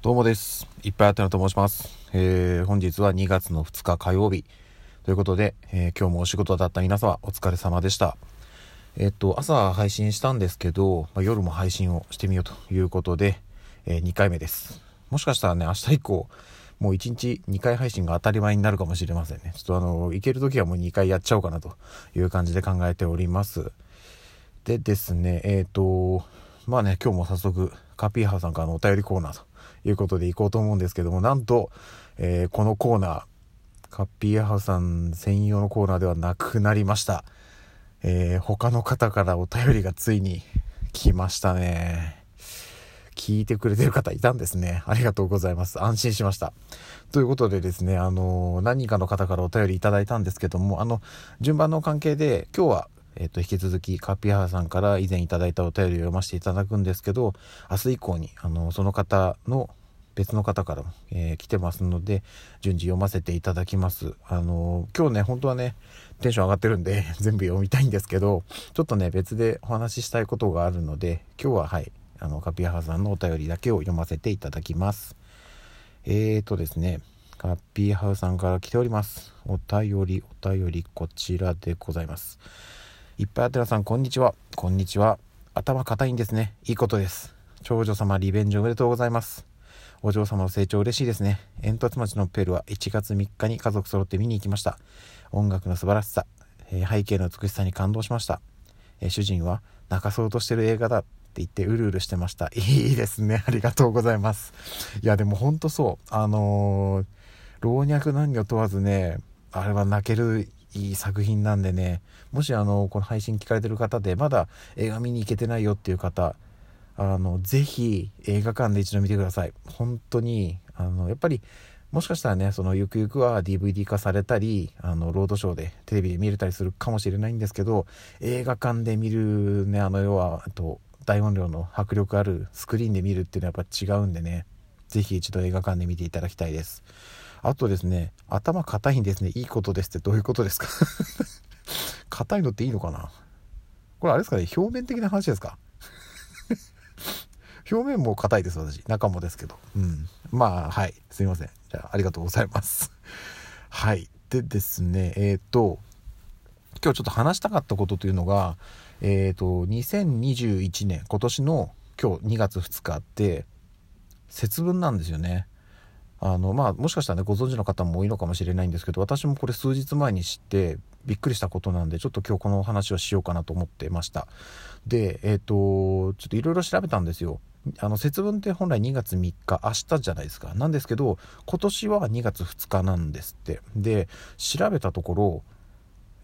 どうもです。いっぱいあってのと申します。えー、本日は2月の2日火曜日ということで、えー今日もお仕事だった皆様お疲れ様でした。えっと、朝配信したんですけど、まあ夜も配信をしてみようということで、えー2回目です。もしかしたらね、明日以降、もう1日2回配信が当たり前になるかもしれませんね。ちょっとあの、行ける時はもう2回やっちゃおうかなという感じで考えております。でですね、えっ、と、まあね、今日も早速、カピーハーさんからのお便りコーナーということで行こうと思うんですけども、なんと、えーこのコーナー、カッピーハーさん専用のコーナーではなくなりました。えー他の方からお便りがついに来ましたね。聞いてくれてる方いたんですね。ありがとうございます。安心しました。ということでですね、あの、何人かの方からお便りいただいたんですけども、あの、順番の関係で、今日は、えっ、と、引き続き、カピーハーさんから以前いただいたお便りを読ませていただくんですけど、明日以降に、あの、その方の、別の方からも、えー来てますので、順次読ませていただきます。あの、今日ね、本当はね、テンション上がってるんで、全部読みたいんですけど、ちょっとね、別でお話ししたいことがあるので、今日ははい、あの、カピハーさんのお便りだけを読ませていただきます。えーとですね、カッピーハウさんから来ております。お便り、お便り、こちらでございます。いっぱいあてらさん、こんにちは。こんにちは。頭固いんですね。いいことです。長女様、リベンジおめでとうございます。お嬢様の成長嬉しいですね。煙突町のペルは1月3日に家族揃って見に行きました。音楽の素晴らしさ、えー背景の美しさに感動しました。えー主人は泣かそうとしてる映画だって言ってうるうるしてました。いいですね。ありがとうございます。いや、でもほんとそう。あのー老若男女問わずね、あれは泣けるいい作品なんでね、もしあの、この配信聞かれてる方で、まだ映画見に行けてないよっていう方、あの、ぜひ映画館で一度見てください。本当に、あの、やっぱり、もしかしたらね、そのゆくゆくは DVD 化されたり、あの、ロードショーでテレビで見れたりするかもしれないんですけど、映画館で見るね、あの、要は、あと、大音量の迫力あるスクリーンで見るっていうのはやっぱ違うんでね、ぜひ一度映画館で見ていただきたいです。あとですね、頭硬いんですね。いいことですってどういうことですか？硬いのっていいのかな？これあれですかね？表面的な話ですか？表面も硬いです、私。中もですけど。うん。まあ、はい。すいません。じゃあ、ありがとうございます。はい。でですね、えっ、と、今日ちょっと話したかったことというのが、えっ、と、2021年、今年の今日2月2日って、節分なんですよね。あのまあもしかしたらねご存知の方も多いのかもしれないんですけど私もこれ数日前に知ってびっくりしたことなんでちょっと今日この話をしようかなと思ってました。でえっ、とちょっといろいろ調べたんですよ。あの節分って本来2月3日明日じゃないですか。なんですけど今年は2月2日なんですって。で調べたところ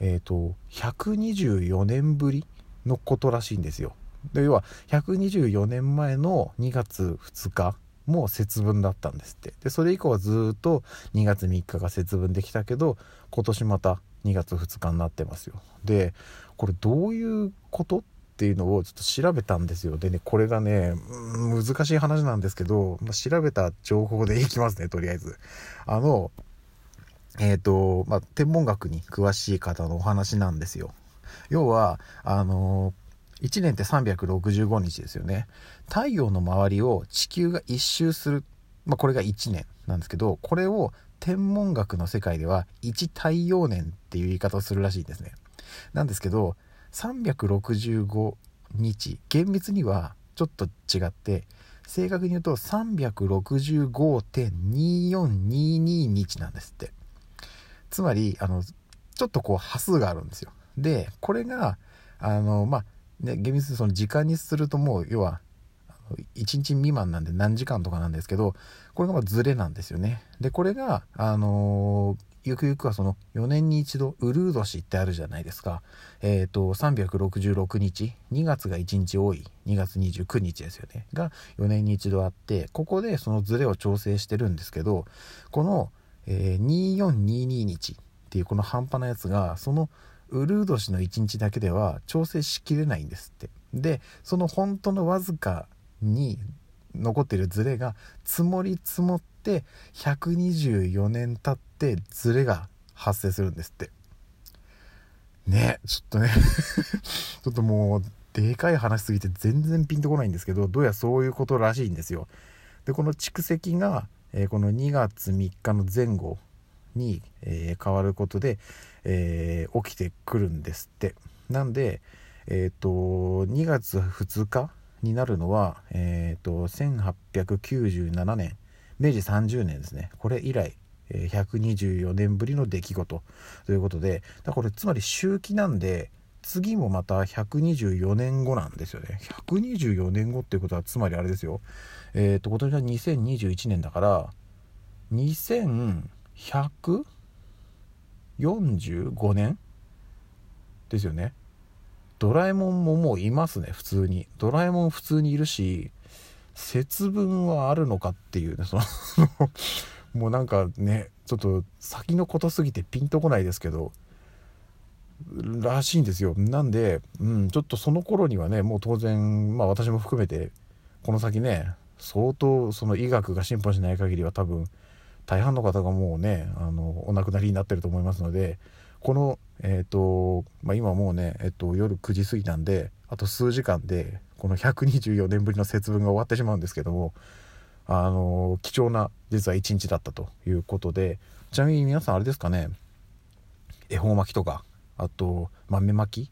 えっ、と124年ぶりのことらしいんですよ。で要は124年前の2月2日も節分だったんですって。でそれ以降はずっと2月3日が節分できたけど今年また2月2日になってますよ。でこれどういうことっていうのをちょっと調べたんですよ。でねこれがね難しい話なんですけど、まあ、調べた情報でいきますねとりあえず。あのえっ、とまあ天文学に詳しい方のお話なんですよ。要はあの1年って365日ですよね。太陽の周りを地球が一周する、まあ、これが1年なんですけどこれを天文学の世界では1太陽年っていう言い方をするらしいんですね。なんですけど365日厳密にはちょっと違って正確に言うと365.2422日なんですって。つまりあのちょっとこう波数があるんですよ。でこれがあのまあね厳密にその時間にするともう要は1日未満なんで何時間とかなんですけどこれがまあズレなんですよね。でこれがあのーゆくゆくはその4年に一度ウルー年ってあるじゃないですか。えっ、と366日。2月が1日多い。2月29日ですよね。が4年に一度あってここでそのズレを調整してるんですけどこの、えー2422日っていうこの半端なやつがそのウルー年の1日だけでは調整しきれないんですって。でその本当のわずかに残ってるズレが積もり積もって124年経ってズレが発生するんですって。ねちょっとね。ちょっともうでかい話すぎて全然ピンとこないんですけどどうやらそういうことらしいんですよ。でこの蓄積が、えー、この2月3日の前後に、えー、変わることで、えー、起きてくるんですって。なんでえっ、と2月2日になるのは、えーと、1897年明治30年ですね。これ以来124年ぶりの出来事ということでだこれつまり周期なんで次もまた124年後なんですよね。124年後っていうことはつまりあれですよ。えっ、ー、と今年は2021年だから145年ですよね。ドラえもんももういますね普通に。ドラえもん普通にいるし節分はあるのかっていうねその もうなんかねちょっと先のことすぎてピンとこないですけどらしいんですよ。なんで、うん、ちょっとその頃にはねもう当然まあ私も含めてこの先ね相当その医学が進歩しない限りは多分大半の方がもうねあのお亡くなりになってると思いますのでこのえっ、ー、と、まあ、今もうね、えっ、と、夜9時過ぎなんであと数時間でこの124年ぶりの節分が終わってしまうんですけどもあの貴重な実は一日だったということでちなみに皆さんあれですかね恵方巻きとかあと豆巻き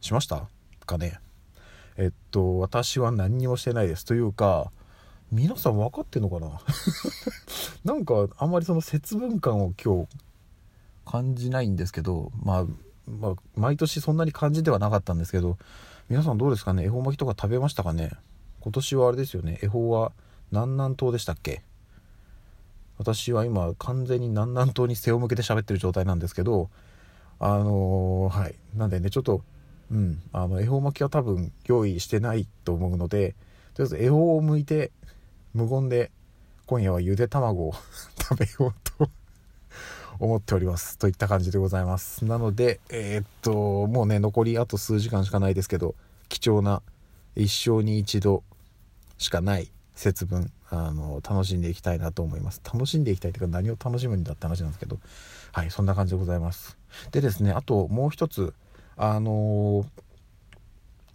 しましたかね？えっと私は何にもしてないです。というか皆さん分かってんのかな？なんかあんまりその節分感を今日感じないんですけど、まあ、まあ、毎年そんなに感じてはなかったんですけど皆さんどうですかね？恵方巻きとか食べましたかね？今年はあれですよね？恵方は南南東でしたっけ？私は今完全に南南東に背を向けて喋ってる状態なんですけどあのー、はい。なんでねちょっとうん。あの恵方巻きは多分用意してないと思うのでとりあえず恵方を向いて無言で今夜はゆで卵を 食べようと思っております。といった感じでございます。なのでえー、っともうね残りあと数時間しかないですけど貴重な一生に一度しかない節分あの楽しんでいきたいなと思います。楽しんでいきたいというか何を楽しむんだって話なんですけど。はいそんな感じでございます。でですねあともう一つあのー、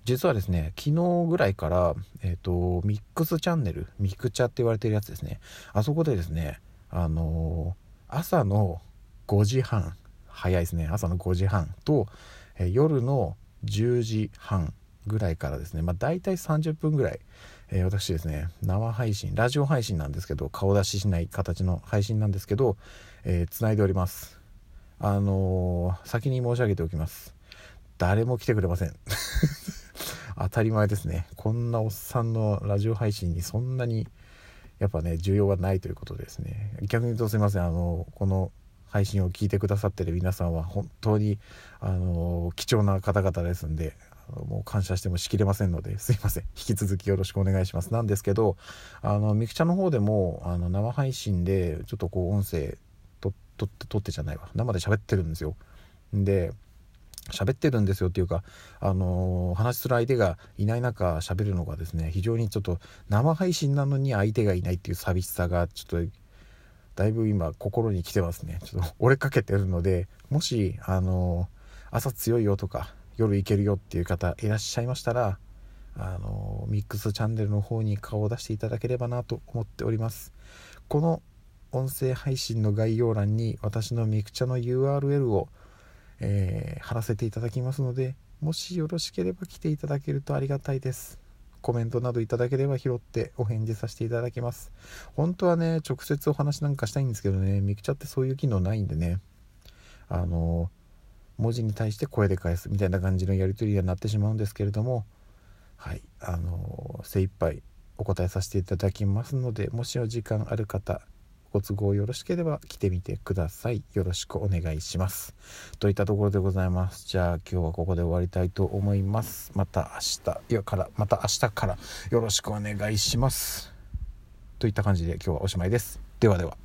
実はですね昨日ぐらいからえっ、ー、とミックスチャンネルミクチャって言われてるやつですね。あそこでですねあのー、朝の5時半早いですね。朝の5時半と、え夜の10時半ぐらいからですね。まあ大体30分ぐらいえー、私ですね生配信ラジオ配信なんですけど顔出ししない形の配信なんですけどえー、繋いでおります。あのー、先に申し上げておきます。誰も来てくれません。当たり前ですね。こんなおっさんのラジオ配信にそんなにやっぱね需要がないということですね。逆に言うとすいません。あのこの配信を聞いてくださってる皆さんは本当にあの貴重な方々ですんでもう感謝してもしきれませんのですいません。引き続きよろしくお願いします。なんですけどあのミクチャの方でもあの生配信でちょっとこう音声とと撮ってじゃないわ。生で喋ってるんですよ。で喋ってるんですよっていうか、あのー、話する相手がいない中喋るのがですね非常にちょっと生配信なのに相手がいないっていう寂しさがちょっとだいぶ今心に来てますね。ちょっと 折れかけてるのでもし、あのー、朝強いよとか夜行けるよっていう方いらっしゃいましたらあのミックスチャンネルの方に顔を出していただければなと思っております。この音声配信の概要欄に私のミクチャの URL を、えー、貼らせていただきますのでもしよろしければ来ていただけるとありがたいです。コメントなどいただければ拾ってお返事させていただきます。本当はね直接お話なんかしたいんですけどねミクチャってそういう機能ないんでね。あの文字に対して声で返すみたいな感じのやり取りにはなってしまうんですけれどもはいあの精一杯お答えさせていただきますのでもしお時間ある方ご都合よろしければ来てみてください。よろしくお願いします。といったところでございます。じゃあ今日はここで終わりたいと思います。また明日からまた明日からよろしくお願いします。といった感じで今日はおしまいです。ではでは。